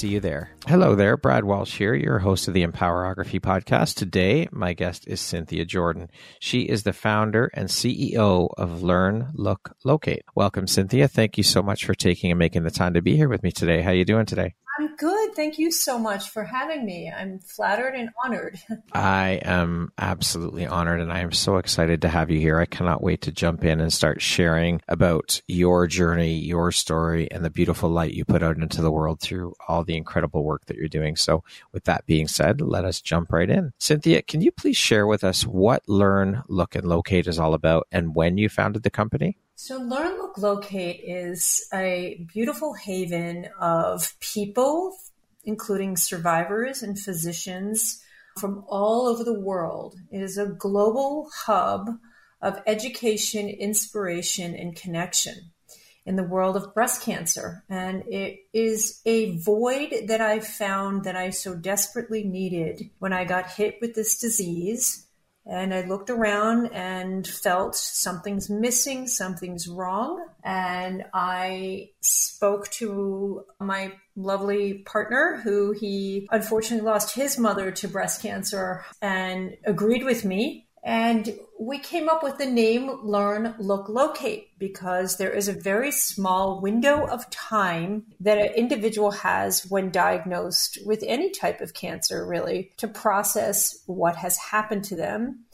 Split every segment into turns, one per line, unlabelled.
see you there. Hello there, Brad Walsh here, your host of the Empowerography podcast. Today, my guest is Cynthia Jordan. She is the founder and CEO of Learn, Look, Locate. Welcome, Cynthia. Thank you so much for taking and making the time to be here with me today. How are you doing today?
I'm good. Thank you so much for having me. I'm flattered and honored.
I am absolutely honored and I am so excited to have you here. I cannot wait to jump in and start sharing about your journey, your story, and the beautiful light you put out into the world through all the incredible work that you're doing. So, with that being said, let us jump right in. Cynthia, can you please share with us what Learn, Look, and Locate is all about and when you founded the company?
So, Learn, Look, Locate is a beautiful haven of people, including survivors and physicians from all over the world. It is a global hub of education, inspiration, and connection in the world of breast cancer. And it is a void that I found that I so desperately needed when I got hit with this disease and I looked around and felt something's missing, something's wrong. And I spoke to my lovely partner who he unfortunately lost his mother to breast cancer and agreed with me and we came up with the name Learn, Look, Locate because there is a very small window of time that an individual has when diagnosed with any type of cancer, really, to process what has happened to them.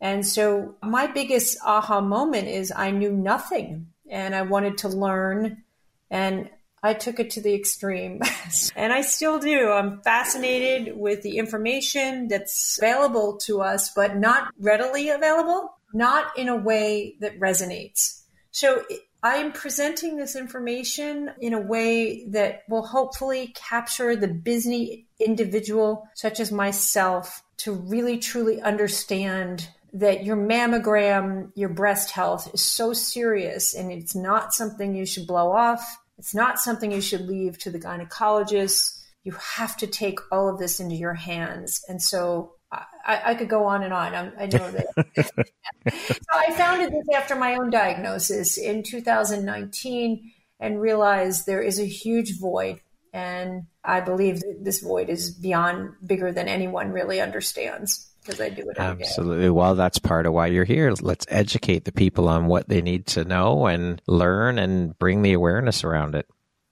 And so my biggest aha moment is I knew nothing and I wanted to learn. And I took it to the extreme. and I still do. I'm fascinated with the information that's available to us, but not readily available, not in a way that resonates. So I am presenting this information in a way that will hopefully capture the busy individual, such as myself, to really truly understand that your mammogram, your breast health is so serious and it's not something you should blow off it's not something you should leave to the gynecologist. You have to take all of this into your hands. And so I, I could go on and on. I'm, i know that. so I founded this after my own diagnosis in 2019 and realized there is a huge void. And I believe that this void is beyond bigger than anyone really understands because I do it
absolutely. Day. Well, that's part of why you're here. Let's educate the people on what they need to know and learn and bring the awareness around it.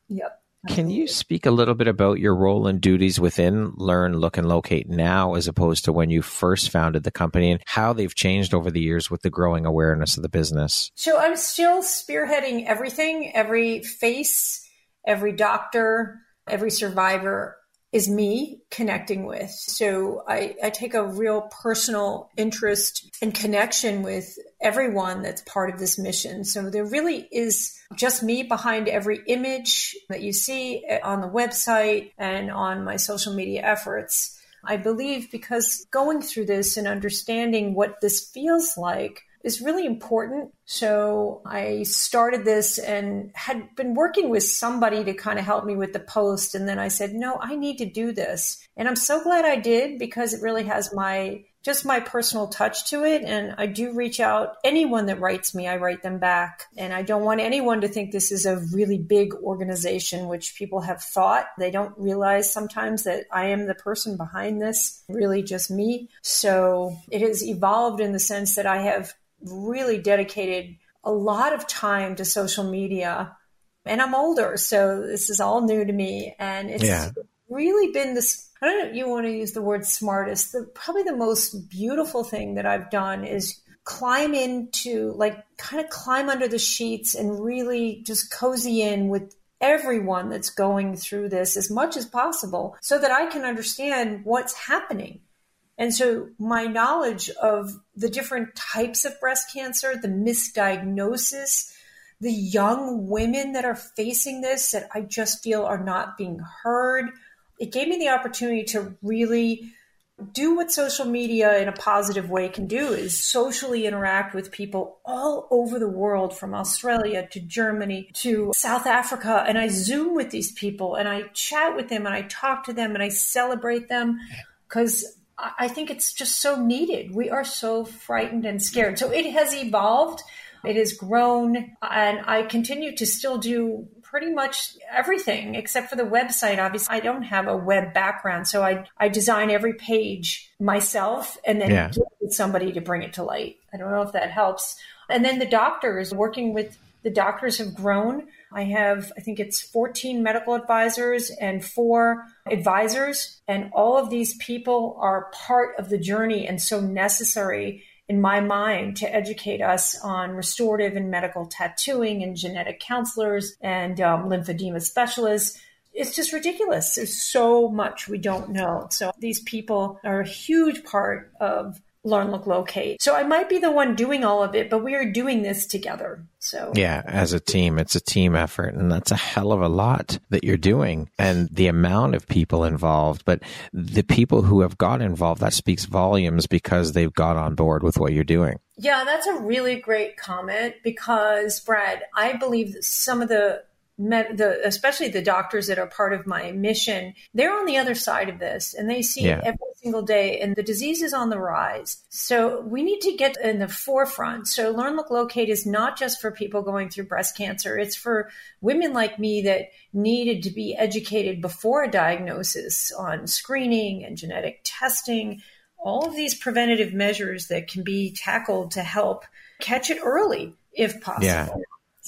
Yep.
Can you speak a little bit about your role and duties within Learn, Look, and Locate now, as opposed to when you first founded the company, and how they've changed over the years with the growing awareness of the business?
So I'm still spearheading everything, every face, every doctor, every survivor is me connecting with. So I, I, take a real personal interest and connection with everyone that's part of this mission. So there really is just me behind every image that you see eh, on the website and on my social media efforts. I believe because going through this and understanding what this feels like is really important. So I started this and had been working with somebody to kind of help me with the post. And then I said, no, I need to do this. And I'm so glad I did because it really has my just my personal touch to it. And I do reach out. Anyone that writes me, I write them back. And I don't want anyone to think this is a really big organization, which people have thought. They don't realize sometimes that I am the person behind this, really just me. So it has evolved in the sense that I have really dedicated a lot of time to social media And I'm older, so this is all new to me. And it's yeah. really been this I don't know if you want to use the word smartest. The, probably the most beautiful thing that I've done is climb into, like, kind of climb under the sheets and really just cozy in with everyone that's going through this as much as possible so that I can understand what's happening. And so my knowledge of the different types of breast cancer, the misdiagnosis, the young women that are facing this that I just feel are not being heard, it gave me the opportunity to really do what social media in a positive way can do is socially interact with people all over the world from Australia to Germany to South Africa. And I zoom with these people and I chat with them and I talk to them and I celebrate them. Cuz I think it's just so needed. We are so frightened and scared. So it has evolved. It has grown and I continue to still do pretty much everything except for the website. Obviously, I don't have a web background, so I I design every page myself and then yeah. get somebody to bring it to light. I don't know if that helps. And then the doctors working with the doctors have grown. I have, I think it's 14 medical advisors and four advisors. And all of these people are part of the journey and so necessary in my mind to educate us on restorative and medical tattooing and genetic counselors and um, lymphedema specialists. It's just ridiculous. There's so much we don't know. So these people are a huge part of learn, look, locate. So I might be the one doing all of it, but we are doing this together. So
yeah, as a team, it's a team effort and that's a hell of a lot that you're doing and the amount of people involved, but the people who have got involved, that speaks volumes because they've got on board with what you're doing.
Yeah, that's a really great comment because Brad, I believe that some of the the, especially the doctors that are part of my mission, they're on the other side of this and they see yeah. every single day and the disease is on the rise. So we need to get in the forefront. So Learn, Look, Locate is not just for people going through breast cancer. It's for women like me that needed to be educated before a diagnosis on screening and genetic testing, all of these preventative measures that can be tackled to help catch it early if possible. Yeah.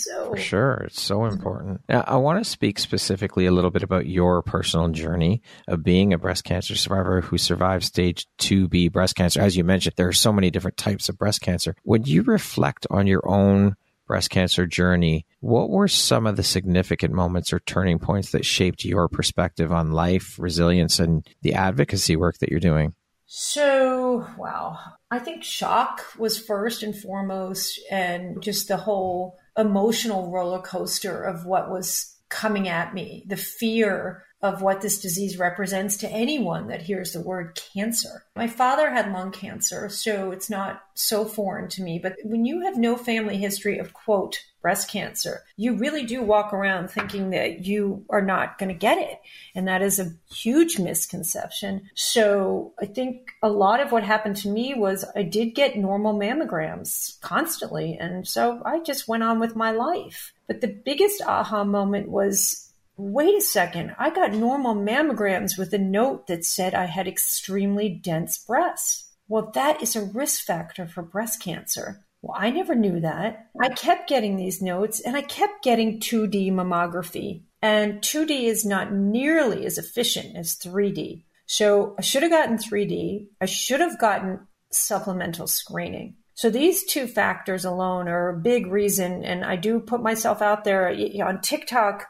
So for sure, it's so mm-hmm. important. Now, I want to speak specifically a little bit about your personal journey of being a breast cancer survivor who survived stage 2B breast cancer. As you mentioned, there are so many different types of breast cancer. When you reflect on your own breast cancer journey, what were some of the significant moments or turning points that shaped your perspective on life, resilience, and the advocacy work that you're doing?
So, wow. I think shock was first and foremost, and just the whole emotional roller coaster of what was coming at me, the fear of what this disease represents to anyone that hears the word cancer. My father had lung cancer, so it's not so foreign to me. But when you have no family history of, quote, breast cancer, you really do walk around thinking that you are not going to get it. And that is a huge misconception. So I think a lot of what happened to me was I did get normal mammograms constantly. And so I just went on with my life. But the biggest aha moment was wait a second, I got normal mammograms with a note that said I had extremely dense breasts. Well, that is a risk factor for breast cancer. Well, I never knew that. I mm. kept getting these notes and I kept getting 2D mammography. And 2D is not nearly as efficient as 3D. So I should have gotten 3D. I should have gotten supplemental screening. So these two factors alone are a big reason. And I do put myself out there on TikTok.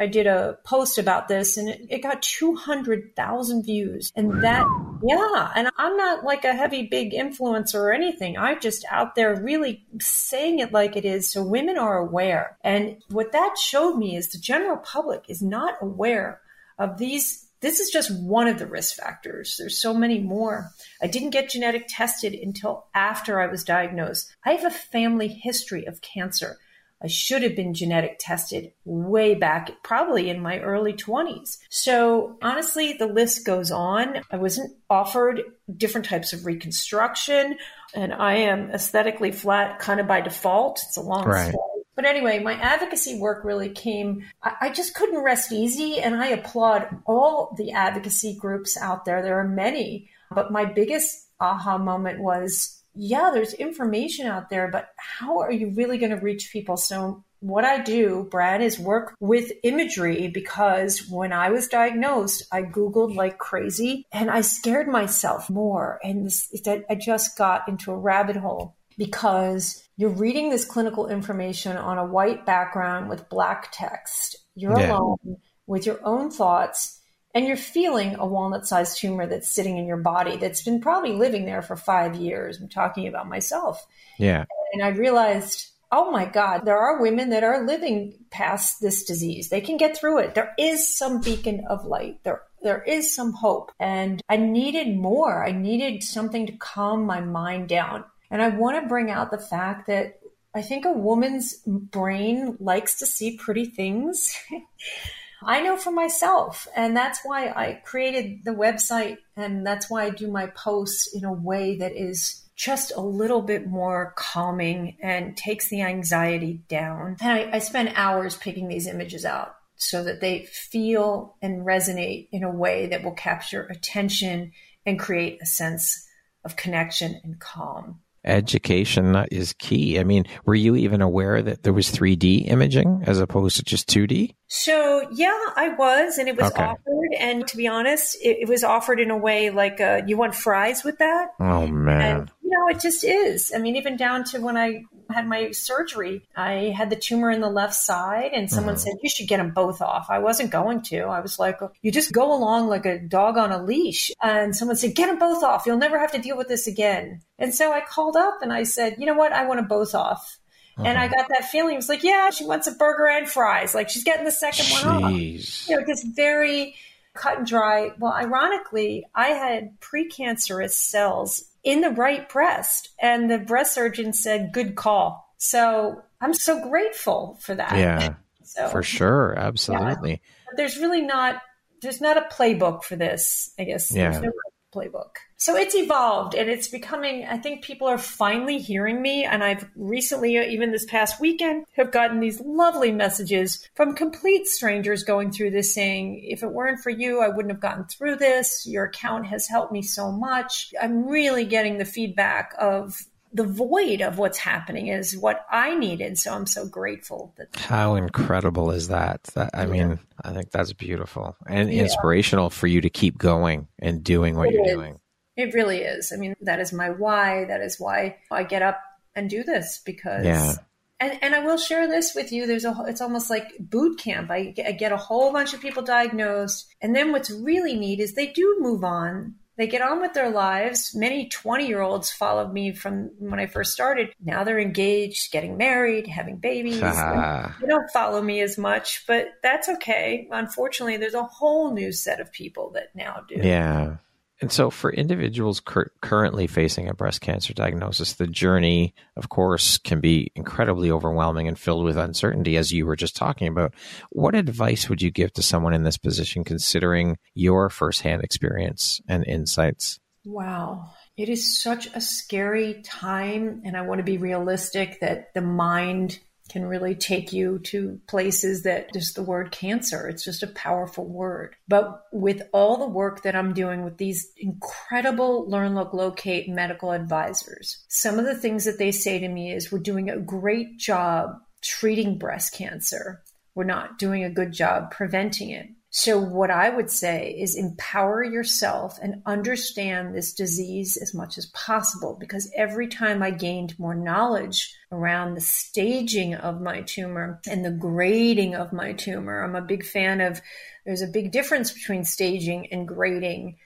I did a post about this and it, it got 200,000 views. And that, yeah. And I'm not like a heavy, big influencer or anything. I'm just out there really saying it like it is so women are aware. And what that showed me is the general public is not aware of these this is just one of the risk factors. There's so many more. I didn't get genetic tested until after I was diagnosed. I have a family history of cancer. I should have been genetic tested way back, probably in my early 20s. So honestly, the list goes on. I wasn't offered different types of reconstruction, and I am aesthetically flat kind of by default. It's a long right. story. But anyway, my advocacy work really came, I, I just couldn't rest easy. And I applaud all the advocacy groups out there. There are many. But my biggest aha moment was yeah, there's information out there, but how are you really going to reach people? So what I do, Brad, is work with imagery because when I was diagnosed, I Googled like crazy and I scared myself more. And this, I just got into a rabbit hole because you're reading this clinical information on a white background with black text. You're yeah. alone with your own thoughts and you're feeling a walnut sized tumor that's sitting in your body that's been probably living there for five years. I'm talking about myself.
Yeah.
And I realized oh my God, there are women that are living past this disease. They can get through it. There is some beacon of light. There there is some hope. And I needed more. I needed something to calm my mind down. And I want to bring out the fact that I think a woman's brain likes to see pretty things. I know for myself. And that's why I created the website. And that's why I do my posts in a way that is just a little bit more calming and takes the anxiety down. And I, I spend hours picking these images out so that they feel and resonate in a way that will capture attention and create a sense of connection and calm
education is key. I mean, were you even aware that there was 3D imaging as opposed to just 2D?
So, yeah, I was, and it was okay. offered. And to be honest, it, it, was offered in a way like, uh, you want fries with that?
Oh, man.
And, you know, it just is. I mean, even down to when I had my surgery, I had the tumor in the left side, and someone mm-hmm. said, You should get them both off. I wasn't going to. I was like, You just go along like a dog on a leash. And someone said, Get them both off. You'll never have to deal with this again. And so I called up and I said, You know what? I want them both off. Uh-huh. And I got that feeling. It was like, yeah, she wants a burger and fries. Like she's getting the second Jeez. one off. You know, just very cut and dry. Well, ironically, I had precancerous cells in the right breast. And the breast surgeon said, good call. So I'm so grateful for that.
Yeah. so, for sure. Absolutely.
Yeah. There's really not, there's not a playbook for this, I guess.
Yeah.
There's no playbook. So it's evolved and it's becoming, I think people are finally hearing me. And I've recently, even this past weekend, have gotten these lovely messages from complete strangers going through this saying, if it weren't for you, I wouldn't have gotten through this. Your account has helped me so much. I'm really getting the feedback of the void of what's happening is what I needed. So I'm so grateful that.
How incredible is that? that I yeah. mean, I think that's beautiful and yeah. inspirational for you to keep going and doing what it you're is. doing.
It really is. I mean, that is my why. That is why I get up and do this because. Yeah. And, and I will share this with you. There's a, it's almost like boot camp. I, I get a whole bunch of people diagnosed. And then what's really neat is they do move on they get on with their lives. Many 20 year olds followed me from when I first started. Now they're engaged, getting married, having babies. Ah. They don't follow me as much, but that's okay. Unfortunately, there's a whole new set of people that now do.
Yeah. And so, for individuals cur- currently facing a breast cancer diagnosis, the journey, of course, can be incredibly overwhelming and filled with uncertainty, as you were just talking about. What advice would you give to someone in this position, considering your firsthand experience and insights?
Wow. It is such a scary time. And I want to be realistic that the mind can really take you to places that just the word cancer, it's just a powerful word. But with all the work that I'm doing with these incredible Learn, Look, Locate medical advisors, some of the things that they say to me is we're doing a great job treating breast cancer. We're not doing a good job preventing it. So, what I would say is empower yourself and understand this disease as much as possible because every time I gained more knowledge around the staging of my tumor and the grading of my tumor, I'm a big fan of there's a big difference between staging and grading.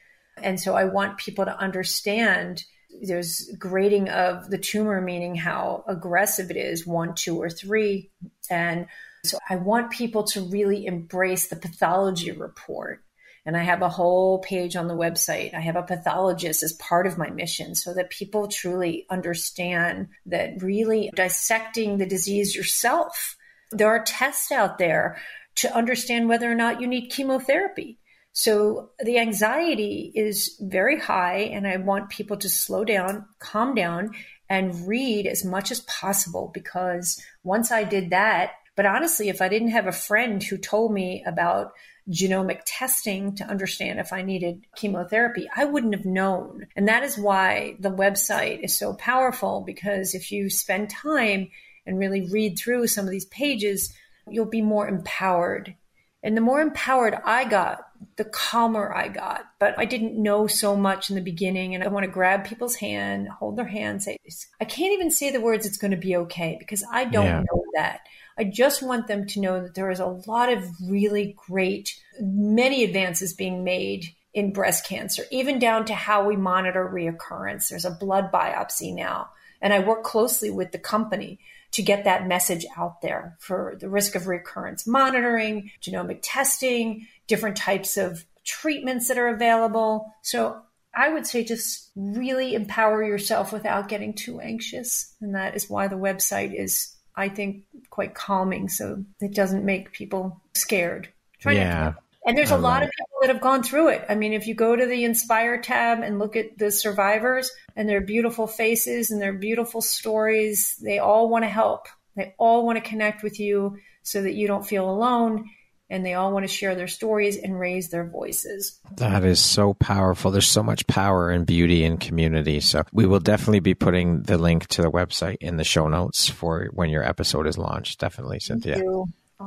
And so, I want people to understand there's grading of the tumor, meaning how aggressive it is one, two, or three. And so I want people to really embrace the pathology report. And I have a whole page on the website. I have a pathologist as part of my mission so that people truly understand that really dissecting the disease yourself. There are tests out there to understand whether or not you need chemotherapy. So the anxiety is very high, and I want people to slow down, calm down, and read as much as possible because once I did that, but honestly, if I didn't have a friend who told me about genomic testing to understand if I needed chemotherapy, I wouldn't have known. And that is why the website is so powerful because if you spend time and really read through some of these pages, you'll be more empowered. And the more empowered I got, the calmer I got. But I didn't know so much in the beginning. And I want to grab people's hand, hold their hand, say, I can't even say the words, it's going to be okay, because I don't yeah. know that. I just want them to know that there is a lot of really great, many advances being made in breast cancer, even down to how we monitor reoccurrence. There's a blood biopsy now. And I work closely with the company to get that message out there for the risk of recurrence monitoring, genomic testing, different types of treatments that are available. So I would say just really empower yourself without getting too anxious. And that is why the website is, I think, quite calming. So it doesn't make people scared.
Try yeah.
And there's a lot of people that have gone through it. I mean, if you go to the Inspire tab and look at the survivors and their beautiful faces and their beautiful stories, they all want to help. They all want to connect with you so that you don't feel alone. And they all want to share their stories and raise their voices.
That is so powerful. There's so much power and beauty in community. So we will definitely be putting the link to the website in the show notes for when your episode is launched. Definitely, Cynthia.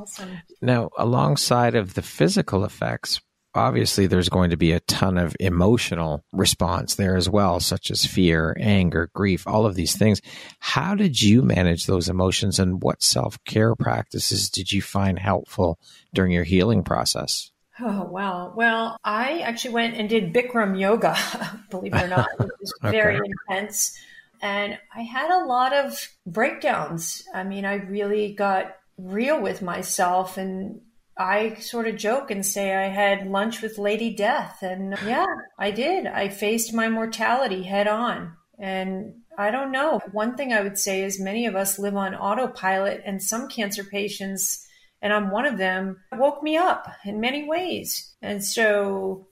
Awesome.
Now, alongside of the physical effects, obviously there's going to be a ton of emotional response there as well, such as fear, anger, grief, all of these things. How did you manage those emotions and what self care practices did you find helpful during your healing process?
Oh, wow. Well, I actually went and did Bikram yoga, believe it or not. It was okay. very intense. And I had a lot of breakdowns. I mean, I really got real with myself and I sort of joke and say I had lunch with Lady Death. And yeah, I did. I faced my mortality head on. And I don't know. One thing I would say is many of us live on autopilot, and some cancer patients, and I'm one of them, woke me up in many ways. And so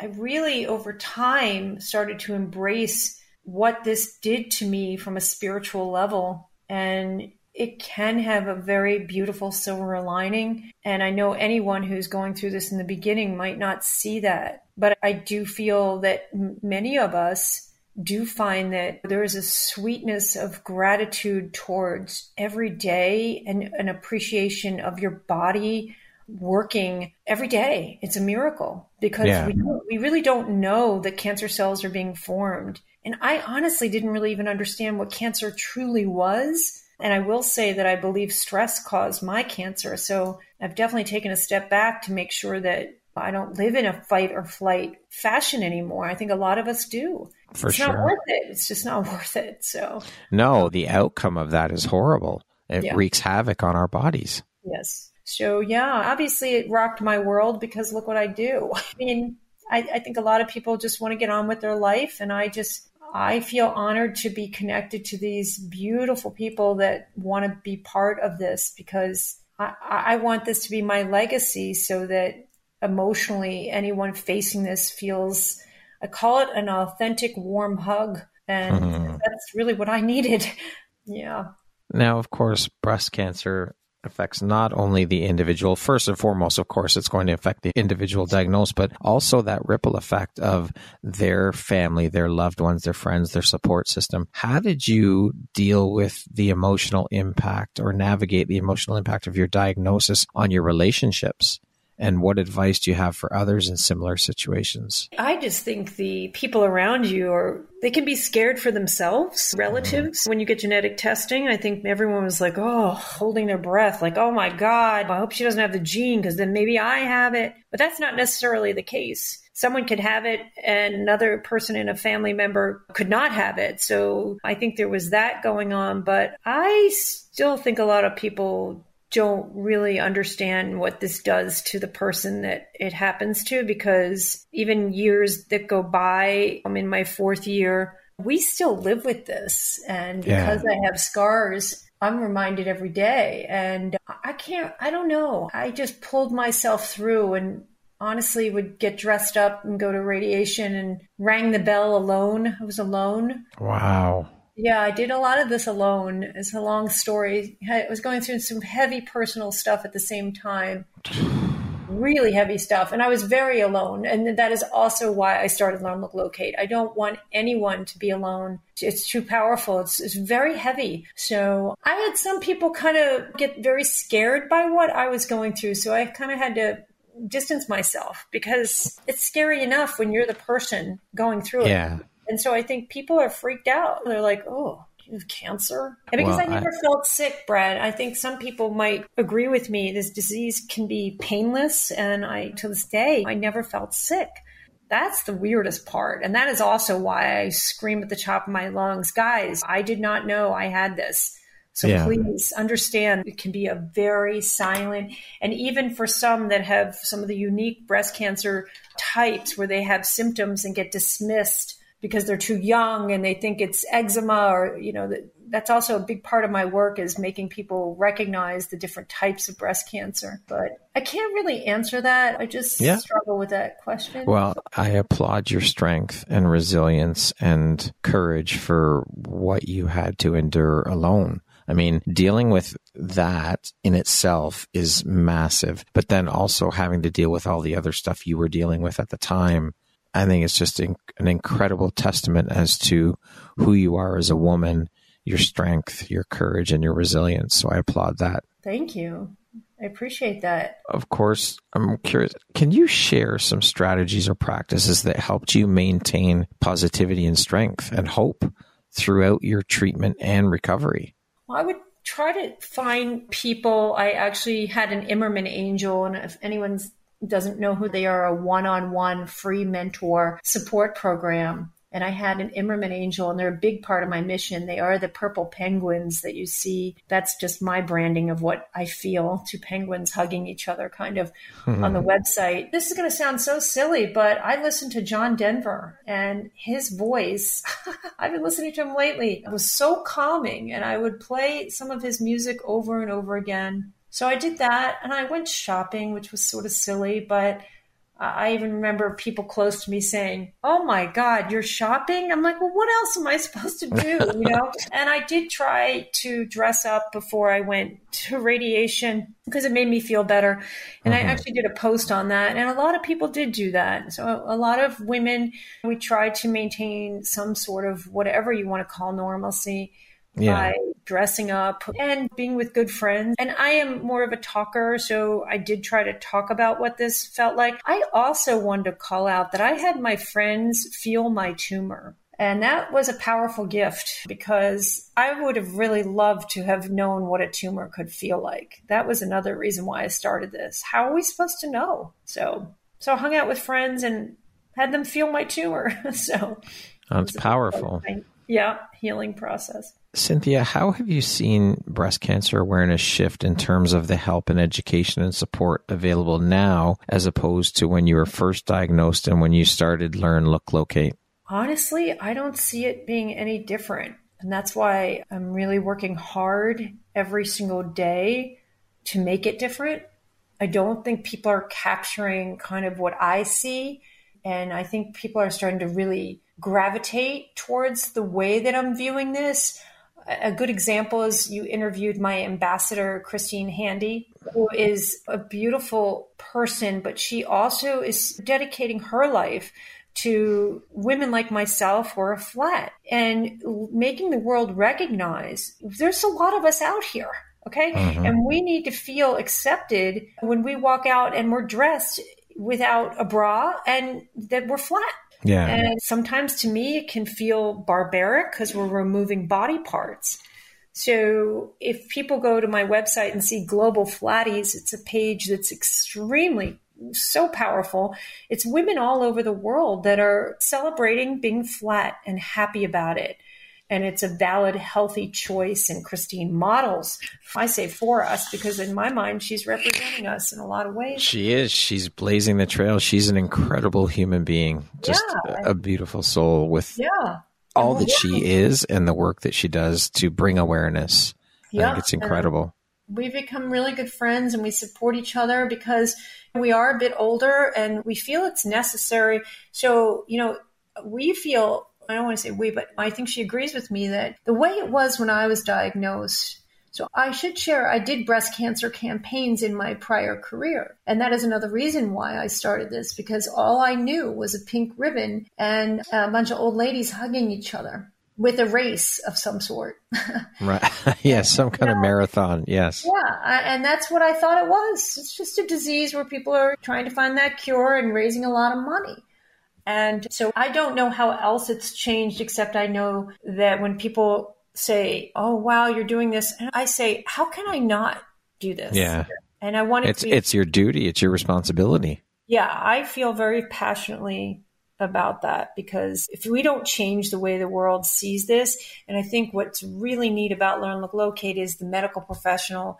I really, over time, started to embrace what this did to me from a spiritual level. And it can have a very beautiful silver lining. And I know anyone who's going through this in the beginning might not see that. But I do feel that many of us do find that there is a sweetness of gratitude towards every day and an appreciation of your body working every day. It's a miracle because yeah. we, we really don't know that cancer cells are being formed. And I honestly didn't really even understand what cancer truly was and I will say that I believe stress caused my cancer. So I've definitely taken a step back to make sure that I don't live in a fight or flight fashion anymore. I think a lot of us do.
For
it's
sure.
not worth it. It's just not worth it. So
No, the outcome of that is horrible. It yeah. wreaks havoc on our bodies.
Yes. So yeah, obviously it rocked my world because look what I do. I mean, I, I think a lot of people just want to get on with their life and I just I feel honored to be connected to these beautiful people that want to be part of this because I, I want this to be my legacy so that emotionally anyone facing this feels, I call it an authentic warm hug. And mm-hmm. that's really what I needed. yeah.
Now, of course, breast cancer affects not only the individual, first and foremost, of course, it's going to affect the individual diagnosed, but also that ripple effect of their family, their loved ones, their friends, their support system. How did you deal with the emotional impact or navigate the emotional impact of your diagnosis on your relationships? And what advice do you have for others in similar situations?
I just think the people around you are they can be scared for themselves, relatives. Mm-hmm. When you get genetic testing, I think everyone was like, "Oh, holding their breath, like, "Oh my god, I hope she doesn't have the gene because then maybe I have it." But that's not necessarily the case. Someone could have it and another person in a family member could not have it. So I think there was that going on, but I still think a lot of people don't really understand what this does to the person that it happens to because even years that go by, I'm in my fourth year, we still live with this. And because yeah. I have scars, I'm reminded every day. And I can't, I don't know. I just pulled myself through and honestly would get dressed up and go to radiation and rang the bell alone. I was alone.
Wow.
Yeah, I did a lot of this alone. It's a long story. I was going through some heavy personal stuff at the same time. really heavy stuff. And I was very alone. And that is also why I started Learn Look Locate. I don't want anyone to be alone. It's too powerful. It's, it's very heavy. So I had some people kind of get very scared by what I was going through. So I kind of had to distance myself because it's scary enough when you're the person going through it. And so I think people are freaked out. They're like, oh, you have cancer? And because well, I never I... felt sick, Brad, I think some people might agree with me. This disease can be painless. And I, to this day, I never felt sick. That's the weirdest part. And that is also why I scream at the top of my lungs, guys, I did not know I had this. So yeah. please understand it can be a very silent, and even for some that have some of the unique breast cancer types where they have symptoms and get dismissed because they're too young and they think it's eczema or you know that that's also a big part of my work is making people recognize the different types of breast cancer. But i can't really answer that. I just yeah. struggle with that question.
Well i applaud your strength and resilience and courage for what you had to endure alone. I mean, dealing with that in itself is massive, but then also having to deal with all the other stuff you were dealing with at the time I think it's just an incredible testament as to who you are as a woman, your strength, your courage, and your resilience. So I applaud that.
Thank you. I appreciate that.
Of course, I'm curious. Can you share some strategies or practices that helped you maintain positivity and strength and hope throughout your treatment and recovery?
Well, I would try to find people. I actually had an Imerman angel, and if anyone's doesn't know who they are, a one on one free mentor support program. And I had an Imerman angel, and they're a big part of my mission. They are the purple penguins that you see. That's just my branding of what I feel two penguins hugging each other kind of mm-hmm. on the website. This is going to sound so silly, but I listened to John Denver and his voice. I've been listening to him lately. It was so calming, and I would play some of his music over and over again so I did that and I went shopping, which was sort of silly, but I even remember people close to me saying, Oh my God, you're shopping? I'm like, Well, what else am I supposed to do? You know? and I did try to dress up before I went to radiation because it made me feel better. And I mm-hmm. actually did a post on that. And a lot of people did do that. So a lot of women, we tried to maintain some sort of whatever you want to call normalcy yeah. by dressing up and being with good friends. And I am more of a talker, so I did try to talk about what this felt like. I also wanted to call out that I had my friends feel my tumor. And that was a powerful gift because I would have really loved to have known what a tumor could feel like. That was another reason why I started this. How are we supposed to know? So, so I hung out with friends and had them feel my tumor. so
that's powerful.
Yeah, healing process.
Cynthia, how have you seen breast cancer awareness shift in terms of the help and education and support available now as opposed to when you were first diagnosed and when you started Learn, Look, Locate?
Honestly, I don't see it being any different. And that's why I'm really working hard every single day to make it different. I don't think people are capturing kind of what I see. And I think people are starting to really gravitate towards the way that I'm viewing this a good example is you interviewed my ambassador, Christine Handy, who is a beautiful person, but she also is dedicating her life to women like myself who are flat and making the world recognize there's a lot of us out here. Okay. Mm-hmm. And we need to feel accepted when we walk out and we're dressed without a bra and that we're flat.
Yeah.
And sometimes to me, it can feel barbaric because we're removing body parts. So if people go to my website and see Global Flatties, it's a page that's extremely so powerful. It's women all over the world that are celebrating being flat and happy about it and it's a valid, healthy choice. And Christine models, I say for us, because in my mind, she's representing us in a lot of ways.
She is. She's blazing the trail. She's an incredible human being, just yeah. a beautiful soul with
yeah.
all that she is and the work that she does to bring awareness. Yeah. I think it's incredible.
And we've become really good friends and we support each other because we are a bit older and we feel it's necessary. So, you know, we feel I don't want to say we, but I think she agrees with me that the way it was when I was diagnosed, So I should share, I did breast cancer campaigns in my prior career. And that is another reason why I started this because all I knew was a pink ribbon and a bunch of old ladies hugging each other with a race of some sort.
right. yes, some kind yeah. of marathon. Yes.
Yeah. I, and that's what I thought it was. It's just a disease where people are trying to find that cure and raising a lot of money. And so I don't know how else it's changed, except I know that when people say, Oh, wow, you're doing this. And I say, How can I not do this?
Yeah.
And I want it
it's,
be-
it's your duty. It's your responsibility.
Yeah. I feel very passionately about that because if we don't change the way the world sees this, and I think what's really neat about Learn Look Locate is the medical professional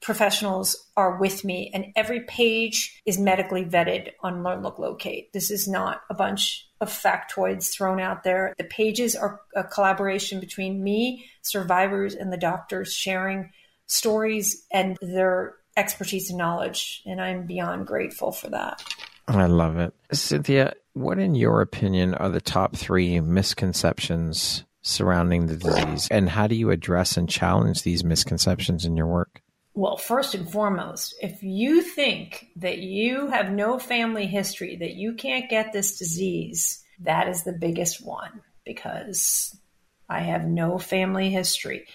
professionals are with me and every page is medically vetted on Learn Look Locate. This is not a bunch of factoids thrown out there. The pages are a collaboration between me, survivors, and the doctors sharing stories and their expertise and knowledge. And I'm beyond grateful for that.
I love it. Cynthia, what, in your opinion, are the top three misconceptions surrounding the disease? And how do you address and challenge these misconceptions in your work?
Well, first and foremost, if you think that you have no family history, that you can't get this disease, that is the biggest one because I have no family history.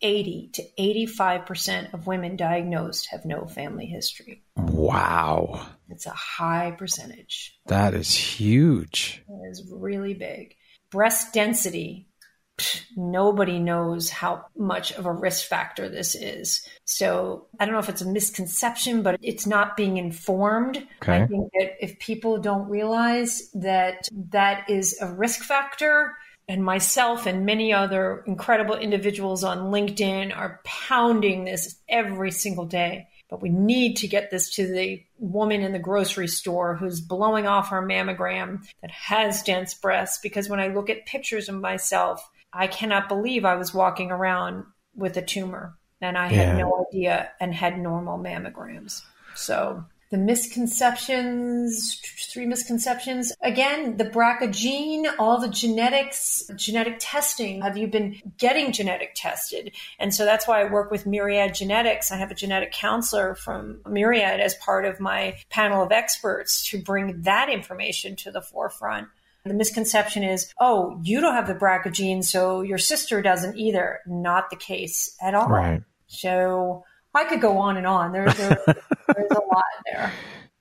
80 to 85% of women diagnosed have no family history.
Wow.
It's a high percentage.
That is huge.
It is really big. Breast density, nobody knows how much of a risk factor this is. So I don't know if it's a misconception, but it's not being informed.
Okay.
I think that if people don't realize that that is a risk factor, and myself and many other incredible individuals on LinkedIn are pounding this every single day. But we need to get this to the woman in the grocery store who's blowing off her mammogram that has dense breasts. Because when I look at pictures of myself, I cannot believe I was walking around with a tumor and I had no idea and had normal mammograms. So the misconceptions, three misconceptions. Again, the BRCA gene, all the genetics, genetic testing. Have you been getting genetic tested? And so that's why I work with Myriad Genetics. I have a genetic counselor from Myriad as part of my panel of experts to bring that information to the forefront. The misconception is, oh, you don't have the BRCA gene, so your sister doesn't either. Not the case at all.
Right.
So I could go on and on. There, there there's a lot there.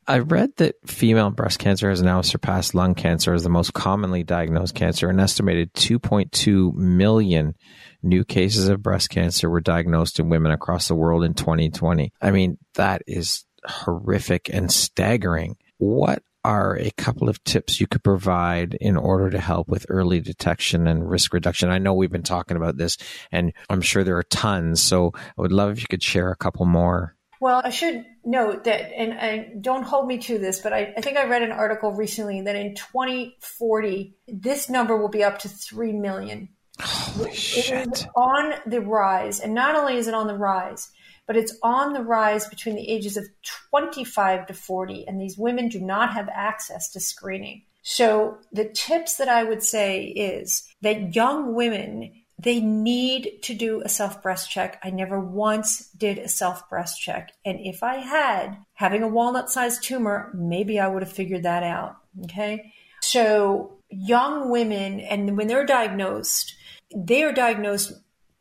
I read that female breast cancer has now surpassed lung cancer as the most commonly diagnosed cancer. An estimated 2.2 million new cases of breast cancer were diagnosed in women across the world in 2020. I mean, that is horrific and staggering. What are a couple of tips you could provide in order to help with early detection and risk reduction? I know we've been talking about this and I'm sure there are tons. So I would love if you could share a couple more.
Well, I should note that, and, and don't hold me to this, but I, I, think I read an article recently that in 2040, this number will be up to 3 million.
Holy
it
shit.
is on the rise. And not only is it on the rise, but it's on the rise between the ages of 25 to 40. And these women do not have access to screening. So the tips that I would say is that young women they need to do a self breast check. I never once did a self breast check. And if I had, having a walnut sized tumor, maybe I would have figured that out. Okay. So young women, and when they're diagnosed, they are diagnosed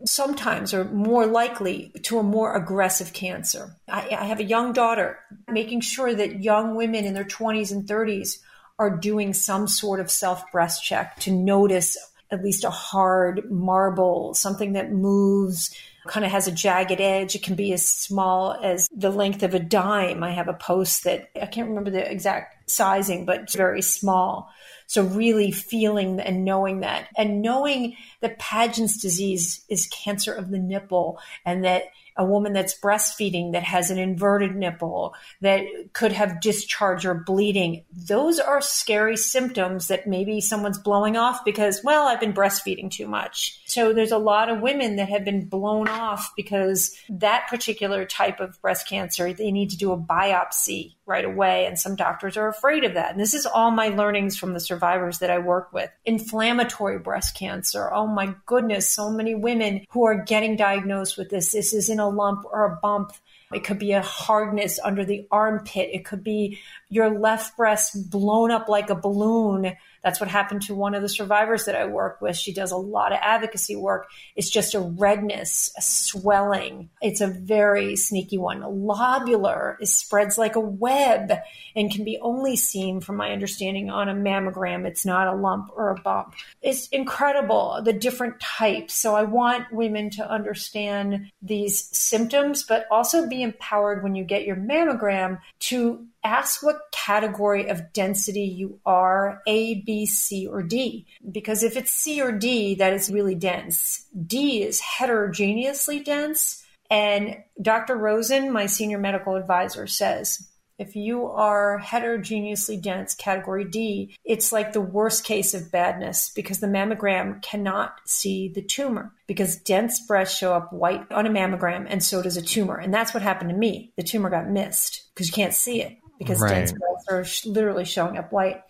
sometimes or more likely to a more aggressive cancer. I, I have a young daughter, making sure that young women in their 20s and 30s are doing some sort of self breast check to notice at least a hard marble, something that moves, kind of has a jagged edge. It can be as small as the length of a dime. I have a post that I can't remember the exact sizing, but it's very small. So really feeling and knowing that and knowing that Paget's disease is cancer of the nipple and that a woman that's breastfeeding that has an inverted nipple that could have discharge or bleeding. Those are scary symptoms that maybe someone's blowing off because, well, I've been breastfeeding too much. So there's a lot of women that have been blown off because that particular type of breast cancer, they need to do a biopsy right away. And some doctors are afraid of that. And this is all my learnings from the survivors that I work with. Inflammatory breast cancer. Oh my goodness. So many women who are getting diagnosed with this. This isn't a lump or a bump. It could be a hardness under the armpit. It could be your left breast blown up like a balloon that's what happened to one of the survivors that I work with. She does a lot of advocacy work. It's just a redness, a swelling. It's a very sneaky one. Lobular is spreads like a web and can be only seen, from my understanding, on a mammogram. It's not a lump or a bump. It's incredible the different types. So I want women to understand these symptoms, but also be empowered when you get your mammogram to ask what category of density you are A, B, C, or D. Because if it's C or D, that is really dense. D is heterogeneously dense. And Dr. Rosen, my senior medical advisor, says if you are heterogeneously dense, category D, it's like the worst case of badness because the mammogram cannot see the tumor because dense breasts show up white on a mammogram and so does a tumor. And that's what happened to me. The tumor got missed because you can't see it because right. dense breasts are sh- literally showing up white.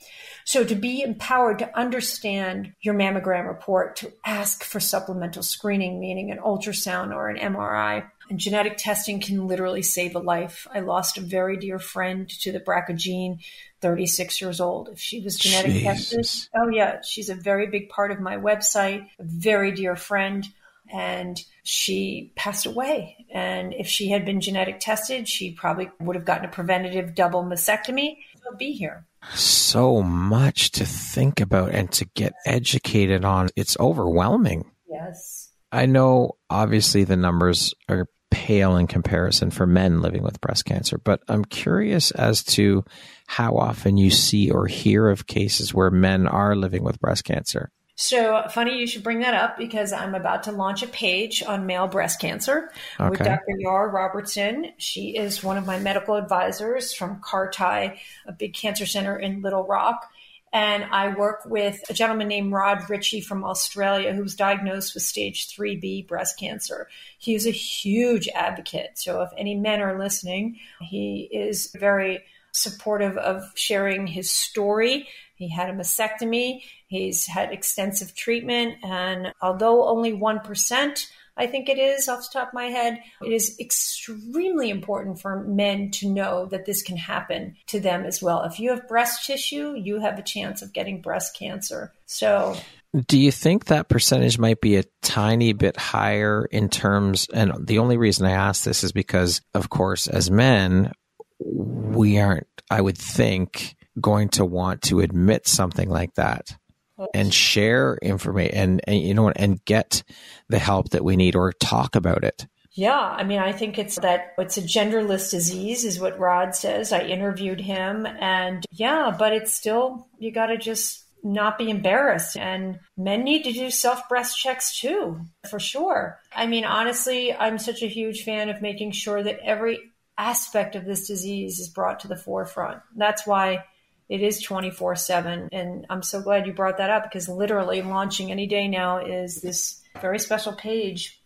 So to be empowered to understand your mammogram report, to ask for supplemental screening, meaning an ultrasound or an MRI, and genetic testing can literally save a life. I lost a very dear friend to the BRCA gene, 36 years old. If she was genetic Jesus. tested, oh yeah, she's a very big part of my website, a very dear friend and she passed away. And if she had been genetic tested, she probably would have gotten a preventative double mastectomy. She'll be here.
So much to think about and to get educated on. It's overwhelming.
Yes.
I know obviously the numbers are pale in comparison for men living with breast cancer, but I'm curious as to how often you see or hear of cases where men are living with breast cancer.
So funny you should bring that up because I'm about to launch a page on male breast cancer okay. with Dr. Yara Robertson. She is one of my medical advisors from Carti, a big cancer center in Little Rock. And I work with a gentleman named Rod Ritchie from Australia who was diagnosed with stage 3B breast cancer. He is a huge advocate. So if any men are listening, he is very supportive of sharing his story. He had a mastectomy. He's had extensive treatment. And although only 1%, I think it is off the top of my head, it is extremely important for men to know that this can happen to them as well. If you have breast tissue, you have a chance of getting breast cancer. So
do you think that percentage might be a tiny bit higher in terms? And the only reason I ask this is because, of course, as men, we aren't, I would think, going to want to admit something like that and share information and, and you know and get the help that we need or talk about it.
Yeah, I mean, I think it's that it's a genderless disease, is what Rod says. I interviewed him, and yeah, but it's still, you got to just not be embarrassed. And men need to do self breast checks too, for sure. I mean, honestly, I'm such a huge fan of making sure that every aspect of this disease is brought to the forefront. That's why it is 24 7. And I'm so glad you brought that up because literally launching any day now is this very special page.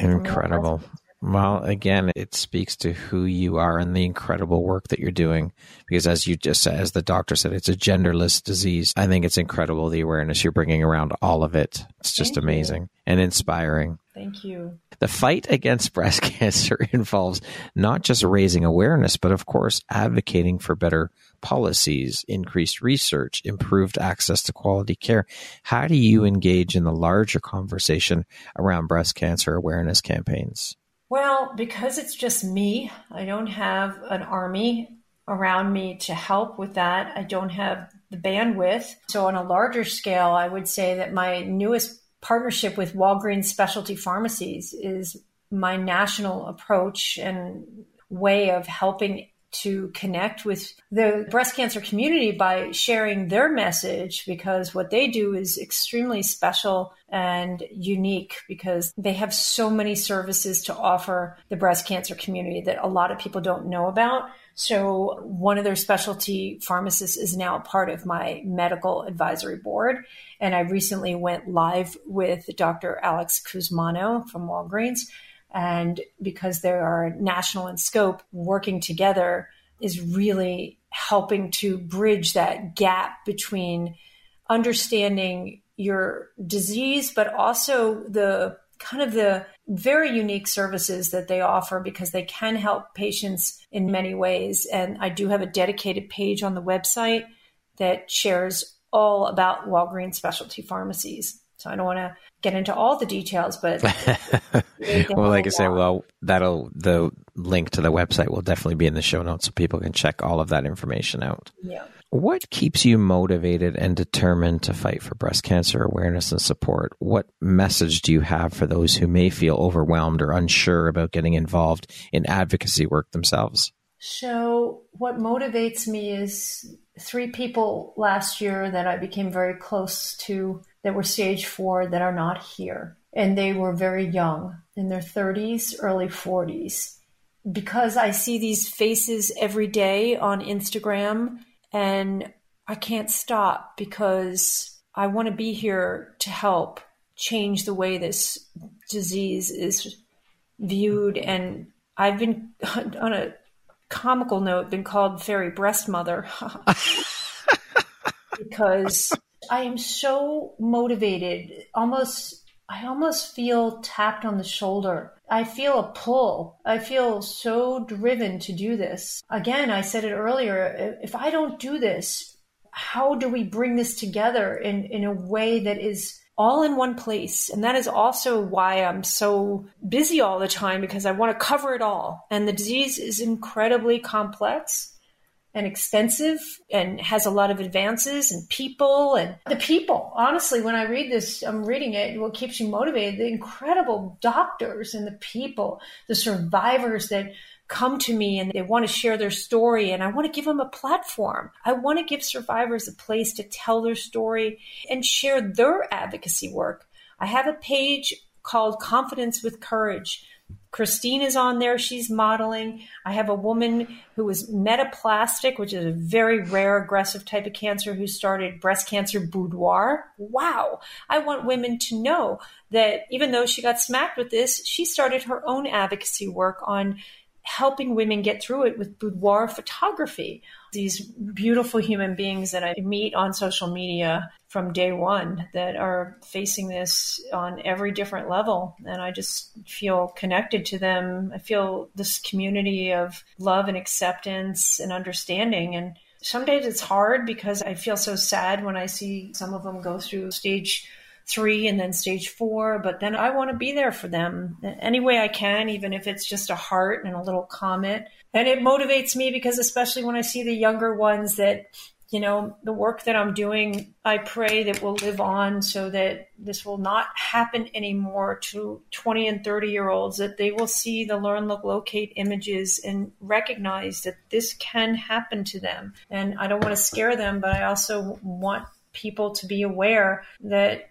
Incredible. Well, again, it speaks to who you are and the incredible work that you're doing. Because as you just said, as the doctor said, it's a genderless disease. I think it's incredible the awareness you're bringing around all of it. It's just Thank amazing you. and inspiring.
Thank you.
The fight against breast cancer involves not just raising awareness, but of course, advocating for better policies, increased research, improved access to quality care. How do you engage in the larger conversation around breast cancer awareness campaigns?
Well, because it's just me, I don't have an army around me to help with that. I don't have the bandwidth. So, on a larger scale, I would say that my newest partnership with Walgreens Specialty Pharmacies is my national approach and way of helping to connect with the breast cancer community by sharing their message because what they do is extremely special and unique because they have so many services to offer the breast cancer community that a lot of people don't know about. So one of their specialty pharmacists is now part of my medical advisory board. And I recently went live with Dr. Alex Cusmano from Walgreens and because they are national in scope, working together is really helping to bridge that gap between understanding your disease, but also the kind of the very unique services that they offer because they can help patients in many ways. And I do have a dedicated page on the website that shares all about Walgreens specialty pharmacies. So I don't want to get into all the details, but
well, like I say, well, that'll the link to the website will definitely be in the show notes so people can check all of that information out.
Yeah.
What keeps you motivated and determined to fight for breast cancer awareness and support? What message do you have for those who may feel overwhelmed or unsure about getting involved in advocacy work themselves?
So, what motivates me is three people last year that I became very close to that were stage four that are not here. And they were very young, in their 30s, early 40s. Because I see these faces every day on Instagram and I can't stop because I want to be here to help change the way this disease is viewed. And I've been on a comical note been called fairy breast mother because I am so motivated, almost I almost feel tapped on the shoulder. I feel a pull. I feel so driven to do this. Again, I said it earlier. If I don't do this, how do we bring this together in, in a way that is all in one place? And that is also why I'm so busy all the time because I want to cover it all. And the disease is incredibly complex and extensive and has a lot of advances and people and the people. Honestly, when I read this, I'm reading it, what keeps you motivated, the incredible doctors and the people, the survivors that come to me and they want to share their story and I want to give them a platform. I want to give survivors a place to tell their story and share their advocacy work. I have a page called Confidence with Courage Christine is on there. She's modeling. I have a woman who was metaplastic, which is a very rare aggressive type of cancer, who started Breast Cancer Boudoir. Wow. I want women to know that even though she got smacked with this, she started her own advocacy work on helping women get through it with boudoir photography. These beautiful human beings that I meet on social media from day one that are facing this on every different level. And I just feel connected to them. I feel this community of love and acceptance and understanding. And some days it's hard because I feel so sad when I see some of them go through stage three and then stage four, but then I want to be there for them any way I can, even if it's just a heart and a little comment. And it motivates me because, especially when I see the younger ones that, you know, the work that I'm doing, I pray that will live on so that this will not happen anymore to 20 and 30 year olds, that they will see the learn, look, locate images and recognize that this can happen to them. And I don't want to scare them, but I also want people to be aware that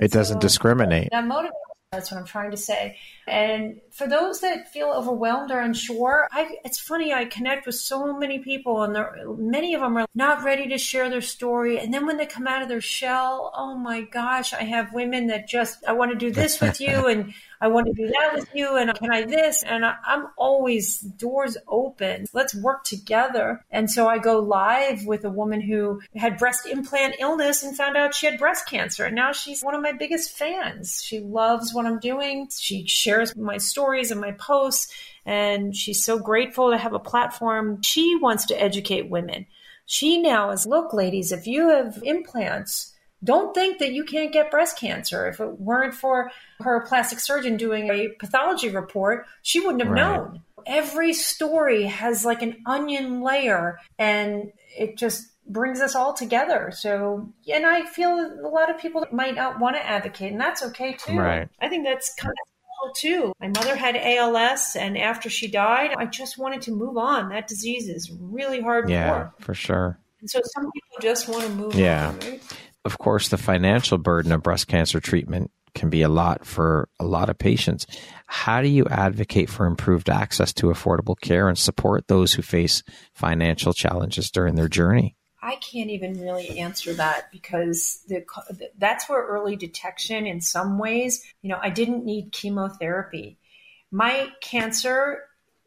it doesn't um, so discriminate.
That motivates. That's what I'm trying to say. And for those that feel overwhelmed or unsure, I, it's funny. I connect with so many people, and many of them are not ready to share their story. And then when they come out of their shell, oh my gosh, I have women that just I want to do this with you, and I want to do that with you, and can I this? And I, I'm always doors open. Let's work together. And so I go live with a woman who had breast implant illness and found out she had breast cancer. And now she's one of my biggest fans. She loves what I'm doing. She shares my stories and my posts, and she's so grateful to have a platform. She wants to educate women. She now is look, ladies, if you have implants, don't think that you can't get breast cancer. If it weren't for her plastic surgeon doing a pathology report, she wouldn't have right. known. Every story has like an onion layer and it just brings us all together. So, and I feel a lot of people might not want to advocate, and that's okay too.
Right.
I think that's kind of too. My mother had ALS, and after she died, I just wanted to move on. That disease is really hard.
Yeah, for sure.
And so some people just want to move
yeah.
on. Right?
Of course, the financial burden of breast cancer treatment can be a lot for a lot of patients. How do you advocate for improved access to affordable care and support those who face financial challenges during their journey?
I can't even really answer that because the, that's where early detection, in some ways, you know, I didn't need chemotherapy. My cancer,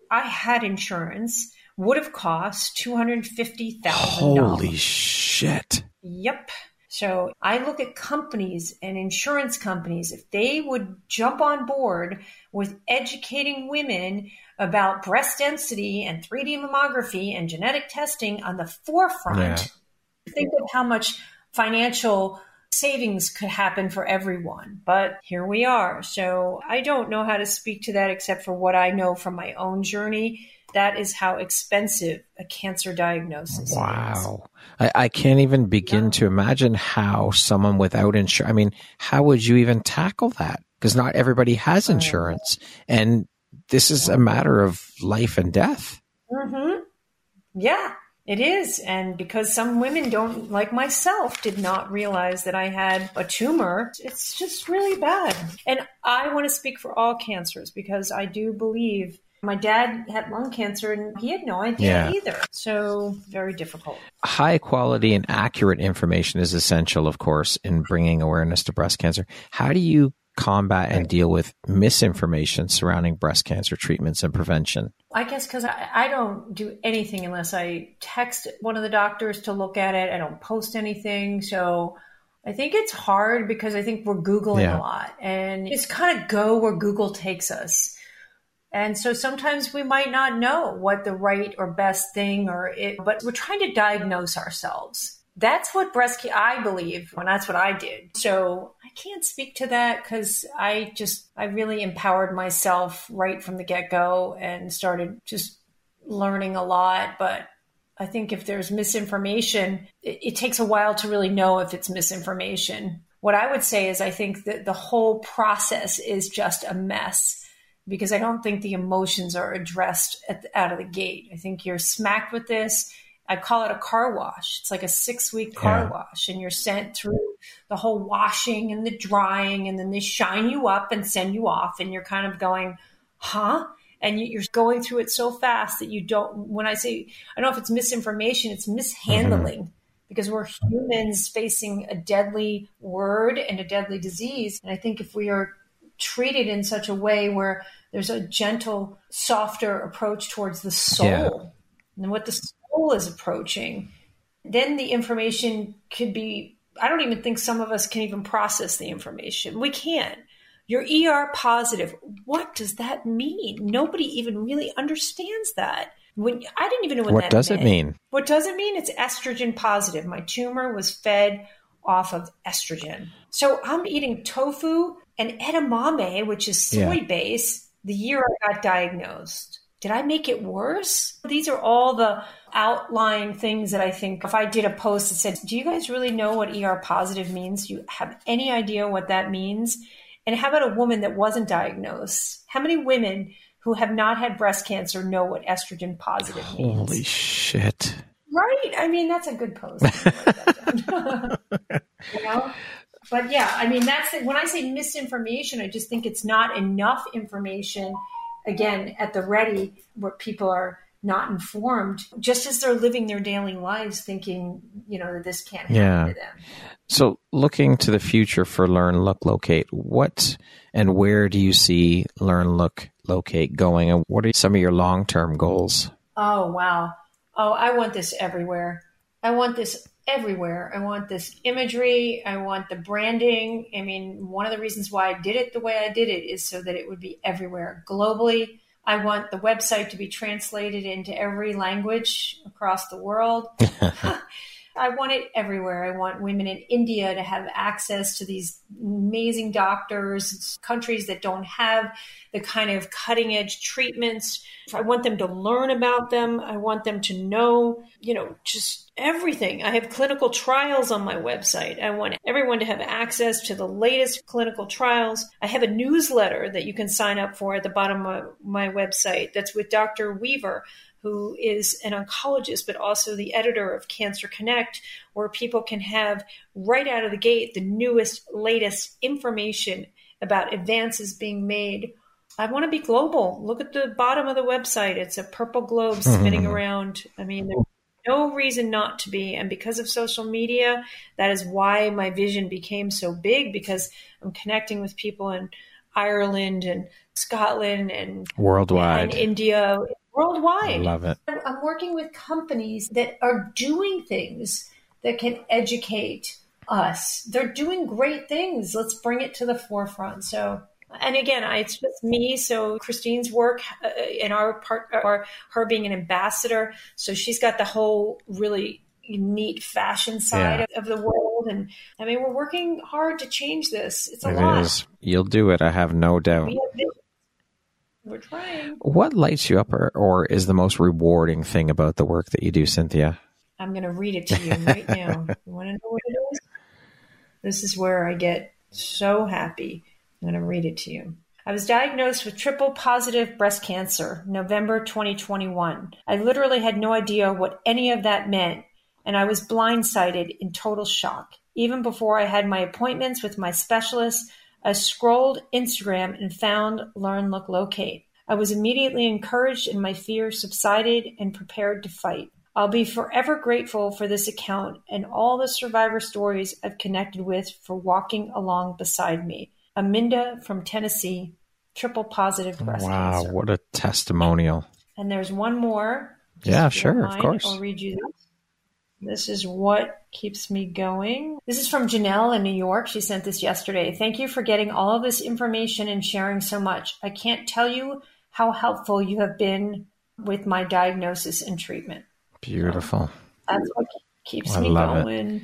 I had insurance would have cost $250,000.
Holy shit.
Yep. So I look at companies and insurance companies, if they would jump on board with educating women about breast density and 3D mammography and genetic testing on the forefront, yeah. think of how much financial savings could happen for everyone. But here we are. So I don't know how to speak to that except for what I know from my own journey that is how expensive a cancer diagnosis is.
wow. I, I, can't even begin yeah. to imagine how someone without insurance, I mean, how would you even tackle that? Because not everybody has insurance. And this is a matter of life and death.
Mm-hmm. Yeah, it is. And because some women don't, like myself, did not realize that I had a tumor, it's just really bad. And I want to speak for all cancers because I do believe my dad had lung cancer and he had no idea yeah. either. So, very difficult.
High quality and accurate information is essential, of course, in bringing awareness to breast cancer. How do you combat and deal with misinformation surrounding breast cancer treatments and prevention?
I guess because I, I, don't do anything unless I text one of the doctors to look at it. I don't post anything. So I think it's hard because I think we're Googling yeah. a lot and just kind of go where Google takes us. And so sometimes we might not know what the right or best thing or it, but we're trying to diagnose ourselves. That's what breast I believe, and that's what I did. So I can't speak to that because I just, I really empowered myself right from the get go and started just learning a lot. But I think if there's misinformation, it, it takes a while to really know if it's misinformation. What I would say is I think that the whole process is just a mess because I don't think the emotions are addressed the, out of the gate. I think you're smacked with this. I call it a car wash. It's like a six week car yeah. wash, and you're sent through the whole washing and the drying, and then they shine you up and send you off, and you're kind of going, huh? And you're going through it so fast that you don't. When I say, I don't know if it's misinformation, it's mishandling. Mm-hmm. Because we're humans facing a deadly word and a deadly disease. And I think if we are treated in such a way where there's a gentle, softer approach towards the soul yeah. and what the soul is approaching, then the information could be. I don't even think some of us can even process the information. We can't. You're ER positive. What does that mean? Nobody even really understands that. When I didn't even know what, that.
what does
meant.
it mean.
What does it mean? It's estrogen positive. My tumor was fed off of estrogen. So I'm eating tofu and edamame, which is soy yeah. base, the year I got diagnosed. Did I make it worse? These are all the outlying things that I think if I did a post that said, Do you guys really know what ER positive means? Do you have any idea what that means? And how about a woman that wasn't diagnosed? How many women who have not had breast cancer know what estrogen positive means?
Holy shit.
Right? I mean, that's a good post. you know? But yeah, I mean, that's it. When I say misinformation, I just think it's not enough information, again, at the ready where people are not informed, just as they're living their daily lives thinking, you know, that this can't happen yeah. to them.
So, looking to the future for Learn, Look, Locate, what and where do you see Learn, Look, Locate going? And what are some of your long term goals?
Oh, wow. Oh, I want this everywhere. I want this everywhere. I want this imagery. I want the branding. I mean, one of the reasons why I did it the way I did it is so that it would be everywhere globally. I want the website to be translated into every language across the world. I want it everywhere. I want women in India to have access to these amazing doctors, countries that don't have the kind of cutting edge treatments. I want them to learn about them. I want them to know, you know, just everything. I have clinical trials on my website. I want everyone to have access to the latest clinical trials. I have a newsletter that you can sign up for at the bottom of my website that's with Dr. Weaver who is an oncologist, but also the editor of Cancer Connect, where people can have right out of the gate the newest, latest information about advances being made. I want to be global. Look at the bottom of the website. It's a purple globe spinning mm-hmm. around. I mean, there's no reason not to be. And because of social media, that is why my vision became so big because I'm connecting with people in Ireland and Scotland and
worldwide
and India worldwide.
Love it.
I'm working with companies that are doing things that can educate us. They're doing great things. Let's bring it to the forefront. So, and again, it's just me. So Christine's work uh, in our part, or her being an ambassador. So she's got the whole really neat fashion side yeah. of the world. And I mean, we're working hard to change this. It's a
it
lot.
Is. You'll do it. I have no doubt.
We're trying.
What lights you up or, or is the most rewarding thing about the work that you do, Cynthia?
I'm going to read it to you right now. You want to know what it is? This is where I get so happy. I'm going to read it to you. I was diagnosed with triple positive breast cancer, November 2021. I literally had no idea what any of that meant, and I was blindsided in total shock. Even before I had my appointments with my specialist, I scrolled Instagram and found Learn, Look, Locate. I was immediately encouraged and my fear subsided and prepared to fight. I'll be forever grateful for this account and all the survivor stories I've connected with for walking along beside me. Aminda from Tennessee, triple positive breast
wow,
cancer.
Wow, what a testimonial.
And there's one more.
Yeah, sure, of course.
I'll read you this. This is what keeps me going. This is from Janelle in New York. She sent this yesterday. Thank you for getting all of this information and sharing so much. I can't tell you how helpful you have been with my diagnosis and treatment.
Beautiful.
That's what keeps me going. It.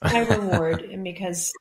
That's my reward. and because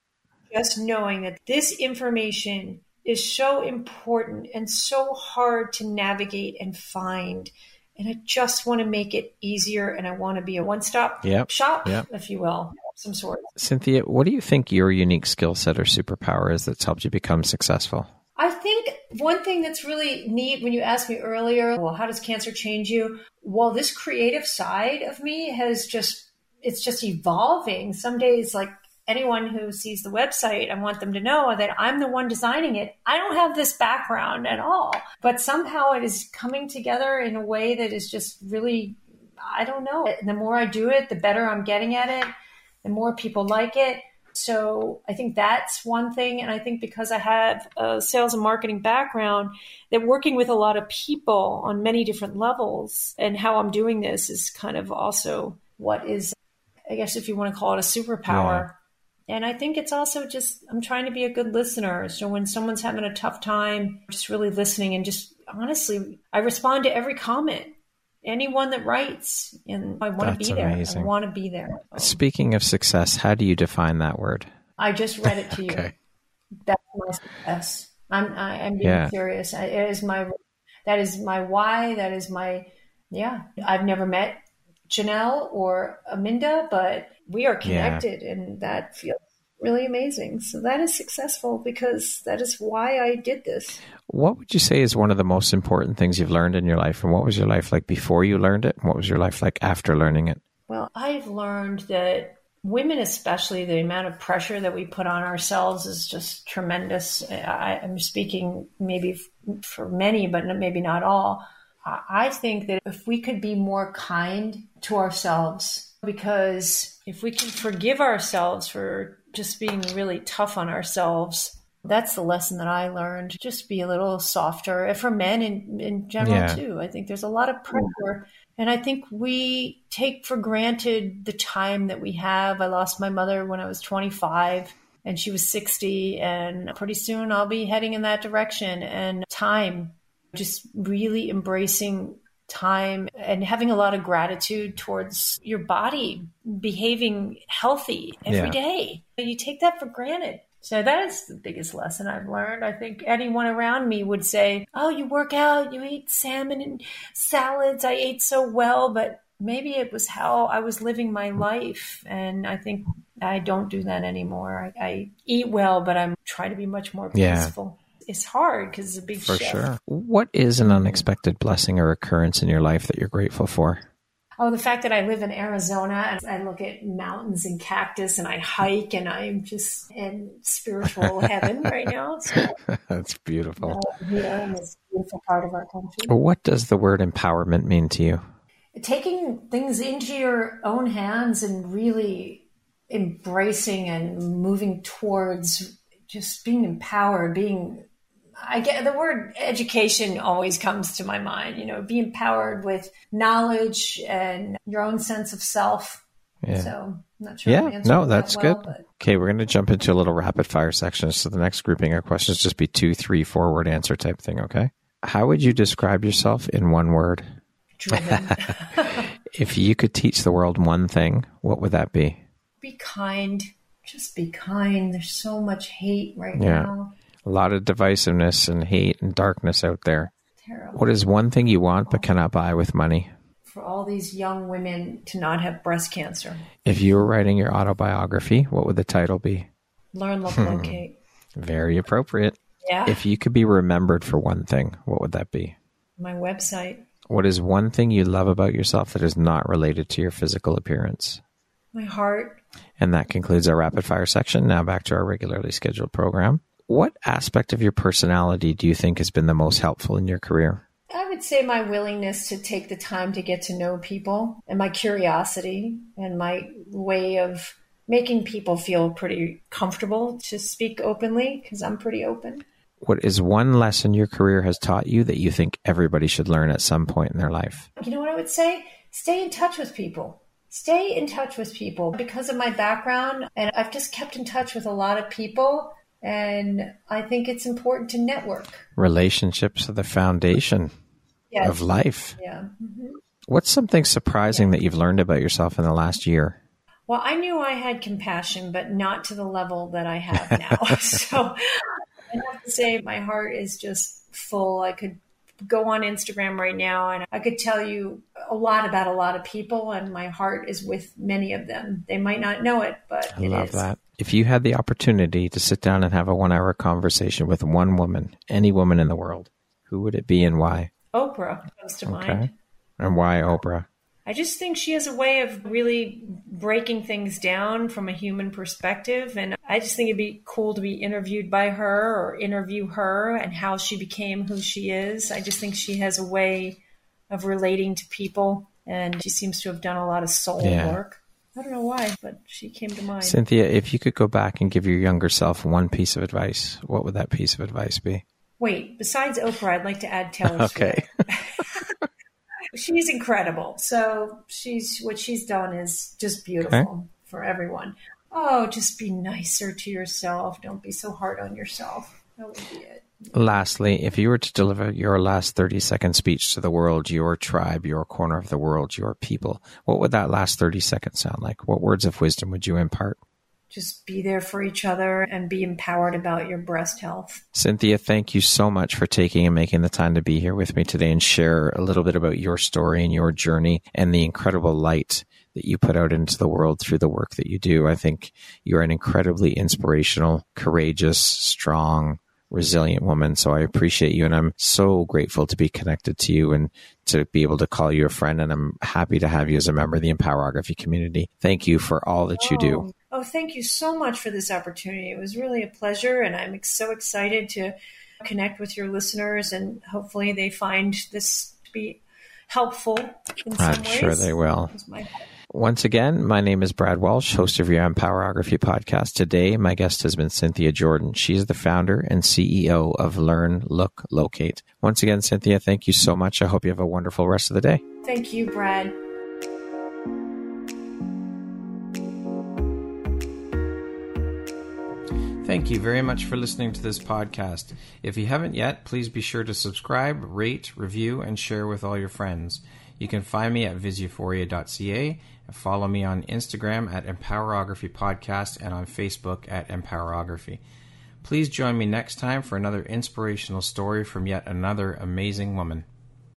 just knowing that this information is so important and so hard to navigate and find and I just want to make it easier and I want to be a one stop
yep.
shop,
yep.
if you will, some sort.
Cynthia, what do you think your unique skill set or superpower is that's helped you become successful?
I think one thing that's really neat when you asked me earlier, well, how does cancer change you? Well, this creative side of me has just, it's just evolving. Some days, like anyone who sees the website, I want them to know that I'm the one designing it. I don't have this background at all, but somehow it is coming together in a way that is just really, I don't know. The more I do it, the better I'm getting at it, the more people like it. So I think that's one thing. And I think because I have a sales and marketing background, that working with a lot of people on many different levels and how I'm doing this is kind of also what is, I guess, if you want to call it a superpower. Yeah and I think it's also just, I'm trying to be a good listener. So when someone's having a tough time, just really listening and just honestly, I respond to every comment, anyone that writes, and I want to be there. Amazing. I want to be there.
Speaking of success, how do you define that word?
I just read it to you. okay. That's my success. I'm, I, am being yeah. serious. It is my, that is my why. That is my, yeah. I've never met Janelle or Aminda, but we are connected yeah. and that feels really amazing. So that is successful because that is why I did this.
What would you say is one of the most important things you've learned in your life? And what was your life like before you learned it? And what was your life like after learning it?
Well, I've learned that women, especially, the amount of pressure that we put on ourselves is just tremendous. I, am speaking maybe for many, but maybe not all. I think that if we could be more kind to ourselves, because if we can forgive ourselves for just being really tough on ourselves, that's the lesson that I learned. Just be a little softer. And for men in, in general, yeah. too. I think there's a lot of pressure. And I think we take for granted the time that we have. I lost my mother when I was 25 and she was 60 and pretty soon I'll be heading in that direction and time just really embracing time and having a lot of gratitude towards your body behaving healthy every yeah. day. You take that for granted. So that is the biggest lesson I've learned. I think anyone around me would say, Oh, you work out, you eat salmon and salads. I ate so well, but maybe it was how I was living my life. And I think I don't do that anymore. I, I eat well, but I'm trying to be much more peaceful. Yeah it's hard because it's a big
for
shift.
sure. What is an unexpected blessing or occurrence in your life that you're grateful for?
Oh, the fact that I live in Arizona and I look at mountains and cactus and I hike and I'm just in spiritual heaven right now. So,
That's beautiful.
Uh, yeah, in this beautiful part of our country.
What does the word empowerment mean to you?
Taking things into your own hands and really embracing and moving towards just being empowered, being I get the word education always comes to my mind. You know, be empowered with knowledge and your own sense of self. Yeah. So I'm not sure.
Yeah, no, that's that well, good. But... Okay, we're going to jump into a little rapid fire section. So the next grouping of questions just be two, three, four word answer type thing. Okay. How would you describe yourself in one word?
Driven.
if you could teach the world one thing, what would that be?
Be kind. Just be kind. There's so much hate right yeah. now.
A lot of divisiveness and hate and darkness out there.
Terrible.
What is one thing you want but cannot buy with money?
For all these young women to not have breast cancer.
If you were writing your autobiography, what would the title be?
Learn, Look, hmm. Locate.
Very appropriate.
Yeah.
If you could be remembered for one thing, what would that be?
My website.
What is one thing you love about yourself that is not related to your physical appearance?
My heart.
And that concludes our rapid fire section. Now back to our regularly scheduled program. What aspect of your personality do you think has been the most helpful in your career?
I would say my willingness to take the time to get to know people and my curiosity and my way of making people feel pretty comfortable to speak openly because I'm pretty open.
What is one lesson your career has taught you that you think everybody should learn at some point in their life?
You know what I would say? Stay in touch with people. Stay in touch with people because of my background. And I've just kept in touch with a lot of people. And I think it's important to network.
Relationships are the foundation yes. of life.
Yeah. Mm-hmm.
What's something surprising yeah. that you've learned about yourself in the last year?
Well, I knew I had compassion, but not to the level that I have now. so I have to say, my heart is just full. I could go on Instagram right now and I could tell you a lot about a lot of people, and my heart is with many of them. They might not know it, but
I love is. that. If you had the opportunity to sit down and have a one hour conversation with one woman, any woman in the world, who would it be and why?
Oprah comes to okay. mind.
And why Oprah?
I just think she has a way of really breaking things down from a human perspective. And I just think it'd be cool to be interviewed by her or interview her and how she became who she is. I just think she has a way of relating to people and she seems to have done a lot of soul yeah. work. I don't know why, but she came to mind.
Cynthia, if you could go back and give your younger self one piece of advice, what would that piece of advice be?
Wait, besides Oprah, I'd like to add Taylor
okay.
she's incredible. So she's what she's done is just beautiful okay. for everyone. Oh, just be nicer to yourself. Don't be so hard on yourself. That would be it.
Lastly, if you were to deliver your last 30 second speech to the world, your tribe, your corner of the world, your people, what would that last 30 seconds sound like? What words of wisdom would you impart?
just be there for each other and be empowered about your breast health.
Cynthia, thank you so much for taking and making the time to be here with me today and share a little bit about your story and your journey and the incredible light that you put out into the world through the work that you do. I think you're an incredibly inspirational, courageous, strong, resilient woman. So I appreciate you and I'm so grateful to be connected to you and to be able to call you a friend. And I'm happy to have you as a member of the Empowerography community. Thank you for all that you do.
Oh, Oh, thank you so much for this opportunity. It was really a pleasure, and I'm so excited to connect with your listeners, and hopefully they find this to be helpful in some
I'm ways. sure they will. Once again, my name is Brad Walsh, host of your Empowerography podcast. Today, my guest has been Cynthia Jordan. She is the founder and CEO of Learn, Look, Locate. Once again, Cynthia, thank you so much. I hope you have a wonderful rest of the day.
Thank you, Brad.
Thank you very much for listening to this podcast. If you haven't yet, please be sure to subscribe, rate, review, and share with all your friends. You can find me at visuphoria.ca and follow me on Instagram at Empowerography Podcast and on Facebook at Empowerography. Please join me next time for another inspirational story from yet another amazing woman.